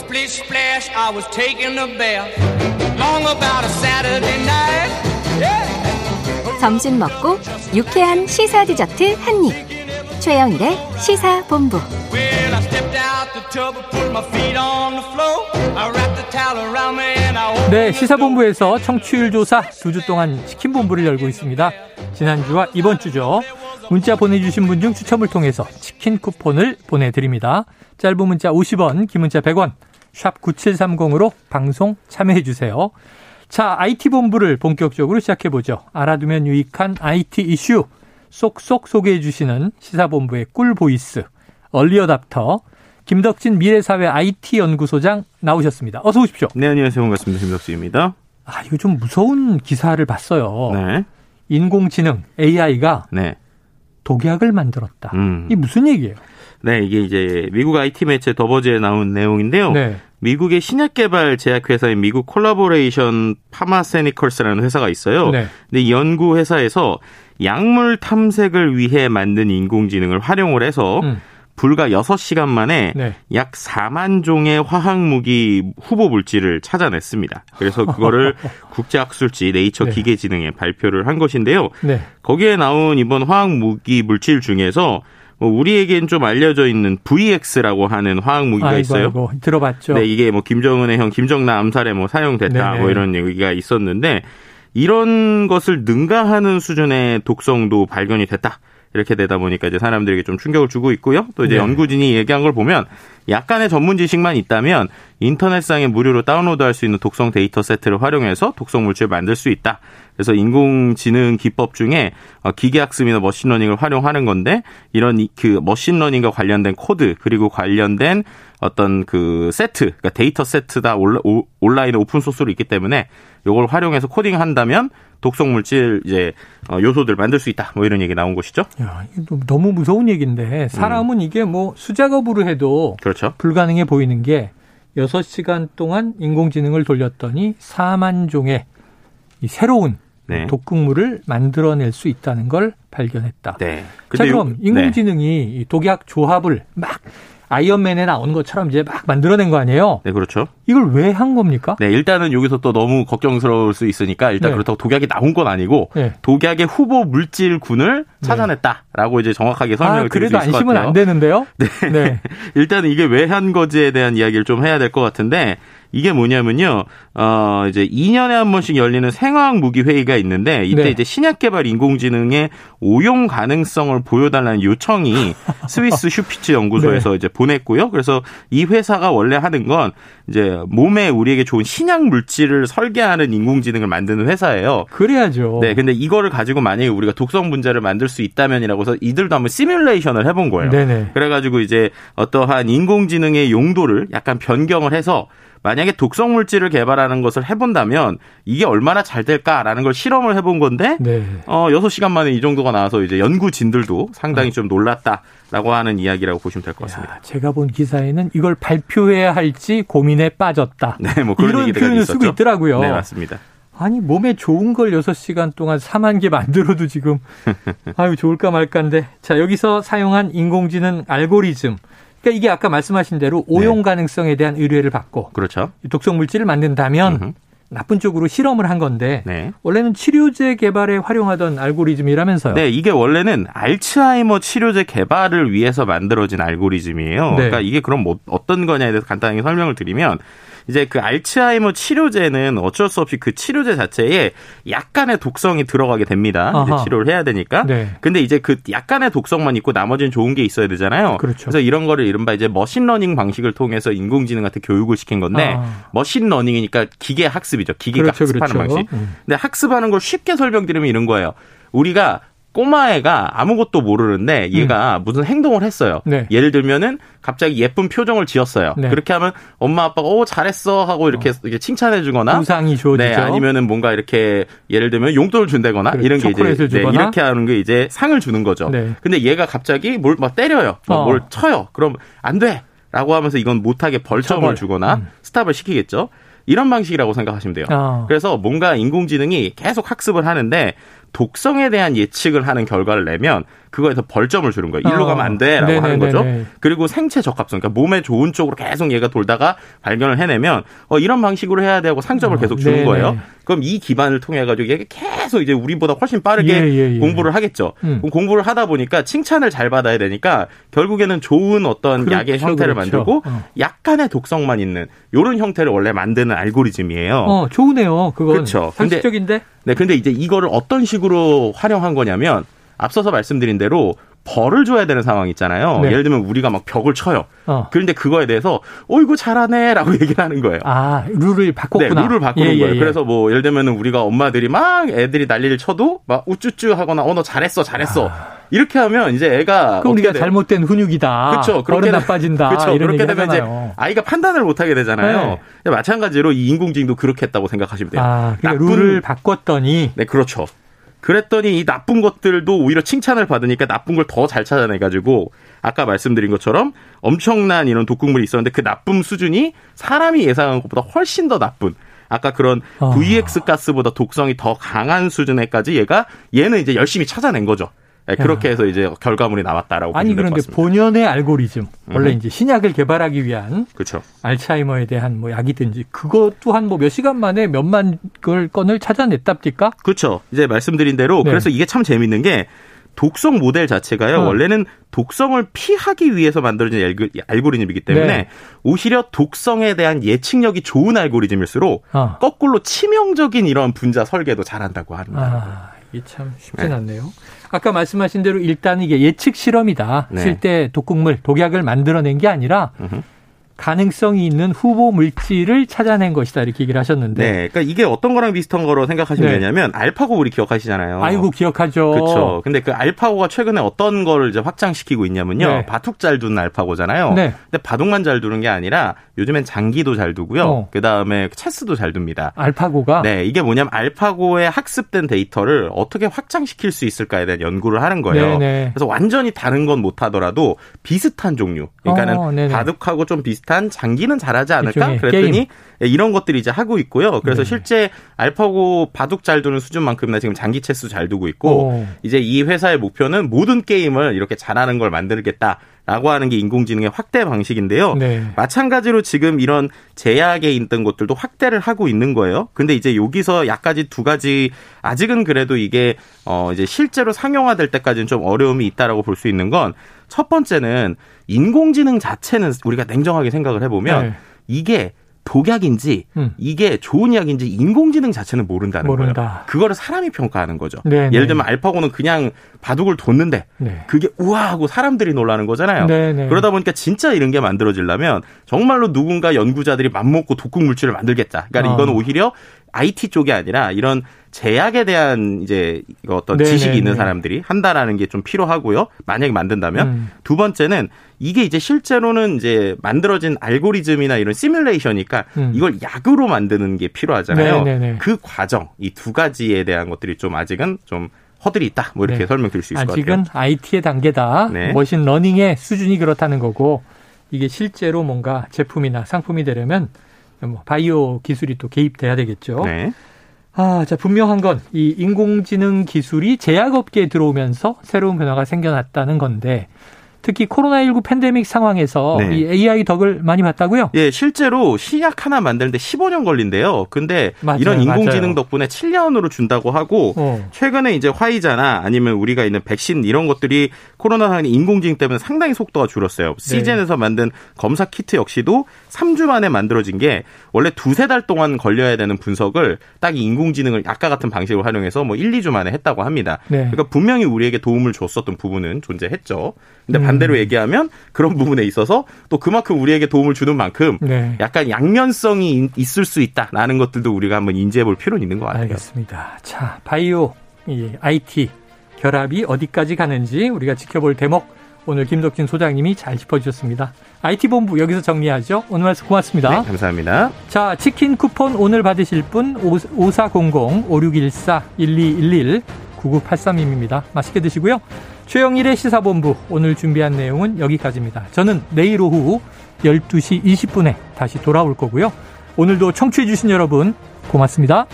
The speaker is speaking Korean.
Splish splash, I was taking a bath. Long about a Saturday night. Yeah. 점심 먹고 유쾌한 시사 디저트 한 입. 최영일의 시사 본부. Well, I stepped out the tub and put my feet on the floor. I wrapped the towel around me and I opened 네, 시사본부에서 청취율 조사 두 주 동안 치킨 본부를 열고 있습니다. 지난주와 이번 주죠. 문자 보내주신 분 중 추첨을 통해서 치킨 쿠폰을 보내드립니다. 짧은 문자 50원, 긴 문자 100원, 샵 9730으로 방송 참여해 주세요. 자, IT본부를 본격적으로 시작해 보죠. 알아두면 유익한 IT 이슈 쏙쏙 소개해 주시는 시사본부의 꿀 voice, early adopter, 김덕진 미래사회 IT연구소장 나오셨습니다. 어서 오십시오. 네, 안녕하세요. 반갑습니다. 김덕진입니다. 아, 이거 좀 무서운 기사를 봤어요. 네. 인공지능 AI가 네. 독약을 만들었다. 음. 이 무슨 얘기예요? 네, 이게 이제 미국 IT 매체 더버즈에 나온 내용인데요. 네. 미국의 신약 개발 제약 회사인 미국 Collaborations Pharmaceuticals라는 회사가 있어요. 네. 근데 이 연구 회사에서 약물 탐색을 위해 만든 인공지능을 활용을 해서 음. 불과 6시간 만에 네. 약 4만 종의 화학 무기 후보 물질을 찾아냈습니다. 그래서 그거를 국제학술지 네이처 네. 기계지능에 발표를 한 것인데요. 네. 거기에 나온 이번 화학 무기 물질 중에서 뭐 우리에겐 좀 알려져 있는 VX라고 하는 화학 무기가 아이고, 있어요. 아이고, 들어봤죠. 네, 이게 뭐 김정은의 형 김정남 암살에 뭐 사용됐다 네네. 뭐 이런 얘기가 있었는데 이런 것을 능가하는 수준의 독성도 발견이 됐다. 이렇게 되다 보니까 이제 사람들에게 좀 충격을 주고 있고요. 또 이제 네. 연구진이 얘기한 걸 보면 약간의 전문 지식만 있다면 인터넷상에 무료로 다운로드할 수 있는 독성 데이터 세트를 활용해서 독성 물질을 만들 수 있다. 그래서 인공지능 기법 중에 어, 기계학습이나 machine learning을 활용하는 건데 이런 이- 그 machine learning과 관련된 코드 그리고 관련된 어떤 그 세트, 그러니까 데이터 세트 다 온라- 오- 온라인에 open source로 있기 때문에 이걸 활용해서 코딩한다면 독성 물질 이제 어, 요소들 만들 수 있다. 뭐 이런 얘기 나온 것이죠. 야, 너- 너무 무서운 얘기인데 사람은 음. 이게 뭐 수작업으로 해도 그렇죠. 불가능해 보이는 게 6시간 동안 인공지능을 돌렸더니 4만 종의 이 새로운 네. 독극물을 만들어낼 수 있다는 걸 발견했다. 네. 자, 근데 요- 그럼 인공지능이 이 독약 조합을 막 아이언맨에 나온 것처럼 이제 막 만들어낸 거 아니에요? 네, 그렇죠. 이걸 왜 한 겁니까? 네, 일단은 여기서 또 너무 걱정스러울 수 있으니까 일단 네. 그렇다고 독약이 나온 건 아니고 네. 독약의 후보 물질군을 찾아냈다라고 이제 정확하게 설명을 아, 드릴 수 그래도 있을 것 안심은 같아요. 안 되는데요? 네. 일단은 이게 왜 한 거지에 대한 이야기를 좀 해야 될 것 같은데 이게 뭐냐면요. 어 이제 2년에 한 번씩 열리는 생화학 무기 회의가 있는데 이때 네. 이제 신약 개발 인공지능의 오용 가능성을 보여달라는 요청이 스위스 슈피츠 연구소에서 이제 보냈고요. 그래서 이 회사가 원래 하는 건 이제 몸에 우리에게 좋은 신약 물질을 설계하는 인공지능을 만드는 회사예요. 그래야죠. 네, 근데 이거를 가지고 만약에 우리가 독성 분자를 만들 수 있다면이라고 해서 이들도 한번 시뮬레이션을 해본 거예요. 네네. 그래가지고 이제 어떠한 인공지능의 용도를 약간 변경을 해서 만약에 독성 물질을 개발하는 것을 해본다면 이게 얼마나 잘 될까라는 걸 실험을 해본 건데 네. 어 6시간 만에 이 정도가 나와서 이제 연구진들도 상당히 좀 놀랐다라고 하는 이야기라고 보시면 될 것 같습니다. 야, 제가 본 기사에는 이걸 발표해야 할지 고민에 빠졌다. 네, 뭐 그런 이런 표현을 있었죠. 쓰고 있더라고요. 네, 맞습니다. 아니 몸에 좋은 걸 6시간 동안 4만 개 만들어도 지금 아유 좋을까 말까인데 자 여기서 사용한 인공지능 알고리즘 그러니까 이게 아까 말씀하신 대로 오용 네. 가능성에 대한 의뢰를 받고 그렇죠. 이 독성 물질을 만든다면 음흠. 나쁜 쪽으로 실험을 한 건데 네. 원래는 치료제 개발에 활용하던 알고리즘이라면서요. 네, 이게 원래는 알츠하이머 치료제 개발을 위해서 만들어진 알고리즘이에요. 네. 그러니까 이게 그럼 뭐 어떤 거냐에 대해서 간단하게 설명을 드리면 이제 그 알츠하이머 치료제는 어쩔 수 없이 그 치료제 자체에 약간의 독성이 들어가게 됩니다. 치료를 해야 되니까. 네. 근데 이제 그 약간의 독성만 있고 나머지는 좋은 게 있어야 되잖아요. 그렇죠. 래서 이런 거를 이른바 이제 machine learning 방식을 통해서 인공지능한테 교육을 시킨 건데 아. machine learning이니까 기계 학습이죠. 기계가 그렇죠, 학습하는 그렇죠. 방식. 음. 근데 학습하는 걸 쉽게 설명드리면 이런 거예요. 우리가 꼬마애가 아무것도 모르는데 얘가 무슨 행동을 했어요. 네. 예를 들면은 갑자기 예쁜 표정을 지었어요. 네. 그렇게 하면 엄마 아빠가 오 잘했어 하고 이렇게, 이렇게 칭찬해 주거나 우상이 주어지죠. 네, 아니면은 뭔가 이렇게 예를 들면 용돈을 준다거나. 이런 게 이제 네. 이렇게 하는 게 이제 상을 주는 거죠. 네. 근데 얘가 갑자기 뭘 막 때려요. 막 어. 뭘 쳐요. 그럼 안 돼. 라고 하면서 이건 못하게 벌점을 처벌. 주거나 음. 스탑을 시키겠죠. 이런 방식이라고 생각하시면 돼요. 어. 그래서 뭔가 인공지능이 계속 학습을 하는데 독성에 대한 예측을 하는 결과를 내면 그거에서 벌점을 주는 거예요. 일로 어. 가면 안 돼라고 하는 네네네네. 거죠. 그리고 생체 적합성, 그러니까 몸에 좋은 쪽으로 계속 얘가 돌다가 발견을 해내면 어, 이런 방식으로 해야 되고 상점을 어, 계속 주는 네네. 거예요. 그럼 이 기반을 통해 가지고 이게 계속 이제 우리보다 훨씬 빠르게 예, 예, 예. 공부를 하겠죠. 음. 그럼 공부를 하다 보니까 칭찬을 잘 받아야 되니까 결국에는 좋은 어떤 그렇죠, 약의 형태를 그렇죠. 만들고 어. 약간의 독성만 있는 이런 형태를 원래 만드는 알고리즘이에요. 어, 좋으네요. 그건 그렇죠. 근데- 상식적인데. 네, 근데 이제 이거를 어떤 식으로 활용한 거냐면 앞서서 말씀드린 대로 벌을 줘야 되는 상황 있잖아요. 네. 예를 들면 우리가 막 벽을 쳐요. 어. 그런데 그거에 대해서 어 이거 잘하네라고 얘기를 하는 거예요. 아, 룰을 네, 바꿨구나. 룰을 바꾸는 예, 예, 거예요. 예. 그래서 뭐 예를 들면은 우리가 엄마들이 막 애들이 난리를 쳐도 막 우쭈쭈 하거나 어 너 잘했어 잘했어 이렇게 하면 이제 애가 아. 그럼 우리가 돼? 잘못된 훈육이다. 그렇죠. 어른 나빠진다. 그렇죠. 그렇게 되면 하잖아요. 이제 아이가 판단을 못 하게 되잖아요. 네. 마찬가지로 이 인공지능도 그렇게 했다고 생각하시면 돼요. 아, 그러니까 나쁜- 룰을 바꿨더니 네, 그렇죠. 그랬더니 이 나쁜 것들도 오히려 칭찬을 받으니까 나쁜 걸 더 잘 찾아내가지고 아까 말씀드린 것처럼 엄청난 이런 독극물이 있었는데 그 나쁨 수준이 사람이 예상한 것보다 훨씬 더 나쁜 아까 그런 아. VX 가스보다 독성이 더 강한 수준에까지 얘가 얘는 이제 열심히 찾아낸 거죠. 네, 그렇게 해서 이제 결과물이 나왔다라고 아니 그런데. 본연의 알고리즘 원래 음. 이제 신약을 개발하기 위한 그렇죠. 알츠하이머에 대한 뭐 약이든지 그것 또한 뭐 몇 시간 만에 몇만 걸 건을 찾아냈답니까? 그렇죠. 이제 말씀드린 대로 네. 그래서 이게 참 재밌는 게 독성 모델 자체가요. 어. 원래는 독성을 피하기 위해서 만들어진 알고- 알고리즘이기 때문에 네. 오히려 독성에 대한 예측력이 좋은 알고리즘일수록 어. 거꾸로 치명적인 이런 분자 설계도 잘한다고 합니다. 아, 이게 참 쉽진 네. 않네요. 아까 말씀하신 대로 일단 이게 예측 실험이다. 네. 실제 독극물, 독약을 만들어낸 게 아니라 음흠. 가능성이 있는 후보 물질을 찾아낸 것이다. 이렇게 얘기를 하셨는데. 네. 그러니까 이게 어떤 거랑 비슷한 거로 생각하시면 네. 되냐면 알파고 우리 기억하시잖아요. 아이고 기억하죠. 그렇죠. 근데 그 알파고가 최근에 어떤 거를 이제 확장시키고 있냐면요. 네. 바둑 잘 두는 알파고잖아요. 네. 근데 바둑만 잘 두는 게 아니라 요즘엔 장기도 잘 두고요. 어. 그 다음에 체스도 잘 둡니다. 알파고가 네, 이게 뭐냐면 알파고의 학습된 데이터를 어떻게 확장시킬 수 있을까에 대한 연구를 하는 거예요. 네네. 그래서 완전히 다른 건 못하더라도 비슷한 종류. 그러니까는 어, 네네. 바둑하고 좀 비슷한 장기는 잘하지 않을까? 일종의 그랬더니 게임. 예, 이런 것들이 이제 하고 있고요. 그래서 네. 실제 알파고 바둑 잘 두는 수준만큼이나 지금 장기 체스 잘 두고 있고 오. 이제 이 회사의 목표는 모든 게임을 이렇게 잘하는 걸 만들겠다. 라고 하는 게 인공지능의 확대 방식인데요. 네. 마찬가지로 지금 이런 제약에 있던 것들도 확대를 하고 있는 거예요. 근데 이제 여기서 약까지 두 가지 아직은 그래도 이게 어 이제 실제로 상용화될 때까지는 좀 어려움이 있다라고 볼 수 있는 건 첫 번째는 인공지능 자체는 우리가 냉정하게 생각을 해보면 네. 이게 독약인지 음. 이게 좋은 약인지 인공지능 자체는 모른다는 모른다. 거예요. 그거를 사람이 평가하는 거죠. 네네. 예를 들면 알파고는 그냥 바둑을 뒀는데 네. 그게 우아하고 사람들이 놀라는 거잖아요. 네네. 그러다 보니까 진짜 이런 게 만들어지려면 정말로 누군가 연구자들이 맘먹고 독극 물질을 만들겠다. 그러니까 어. 이건 오히려 IT 쪽이 아니라 이런 제약에 대한 이제 어떤 네네네. 지식이 있는 사람들이 한다라는 게 좀 필요하고요. 만약에 만든다면 음. 두 번째는 이게 이제 실제로는 이제 만들어진 알고리즘이나 이런 시뮬레이션이니까 음. 이걸 약으로 만드는 게 필요하잖아요. 네네네. 그 과정 이 두 가지에 대한 것들이 좀 아직은 좀 허들이 있다. 뭐 이렇게 네. 설명드릴 수 있을 것 아직은 같아요. IT의 단계다. 네. machine learning의 수준이 그렇다는 거고 이게 실제로 뭔가 제품이나 상품이 되려면 뭐 바이오 기술이 또 개입돼야 되겠죠. 네. 아, 자, 분명한 건 이 인공지능 기술이 제약업계에 들어오면서 새로운 변화가 생겨났다는 건데 특히 코로나19 팬데믹 상황에서 네. 이 AI 덕을 많이 봤다고요? 예, 실제로 신약 하나 만드는데 15년 걸린대요. 근데 맞아요, 이런 인공지능 맞아요. 덕분에 7년으로 준다고 하고 어. 최근에 이제 화이자나 아니면 우리가 있는 백신 이런 것들이 코로나 상황 인공지능 때문에 상당히 속도가 줄었어요. 네. 시젠에서 만든 검사 키트 역시도 3주 만에 만들어진 게 원래 두세 달 동안 걸려야 되는 분석을 딱 이 인공지능을 아까 같은 방식으로 활용해서 뭐 1, 2주 만에 했다고 합니다. 네. 그러니까 분명히 우리에게 도움을 줬었던 부분은 존재했죠. 근데 음. 반대로 얘기하면 그런 부분에 있어서 또 그만큼 우리에게 도움을 주는 만큼 네. 약간 양면성이 인- 있을 수 있다라는 것들도 우리가 한번 인지해 볼 필요는 있는 것 같아요. 알겠습니다. 자, 바이오, 이 IT 결합이 어디까지 가는지 우리가 지켜볼 대목 오늘 김덕진 소장님이 잘 짚어주셨습니다. IT 본부 여기서 정리하죠. 오늘 말씀 고맙습니다. 네, 감사합니다. 자, 치킨 쿠폰 오늘 받으실 분 5400-5614-1211 9983님입니다. 맛있게 드시고요. 최영일의 시사본부 오늘 준비한 내용은 여기까지입니다. 저는 내일 오후 12시 20분에 다시 돌아올 거고요. 오늘도 청취해주신 여러분 고맙습니다.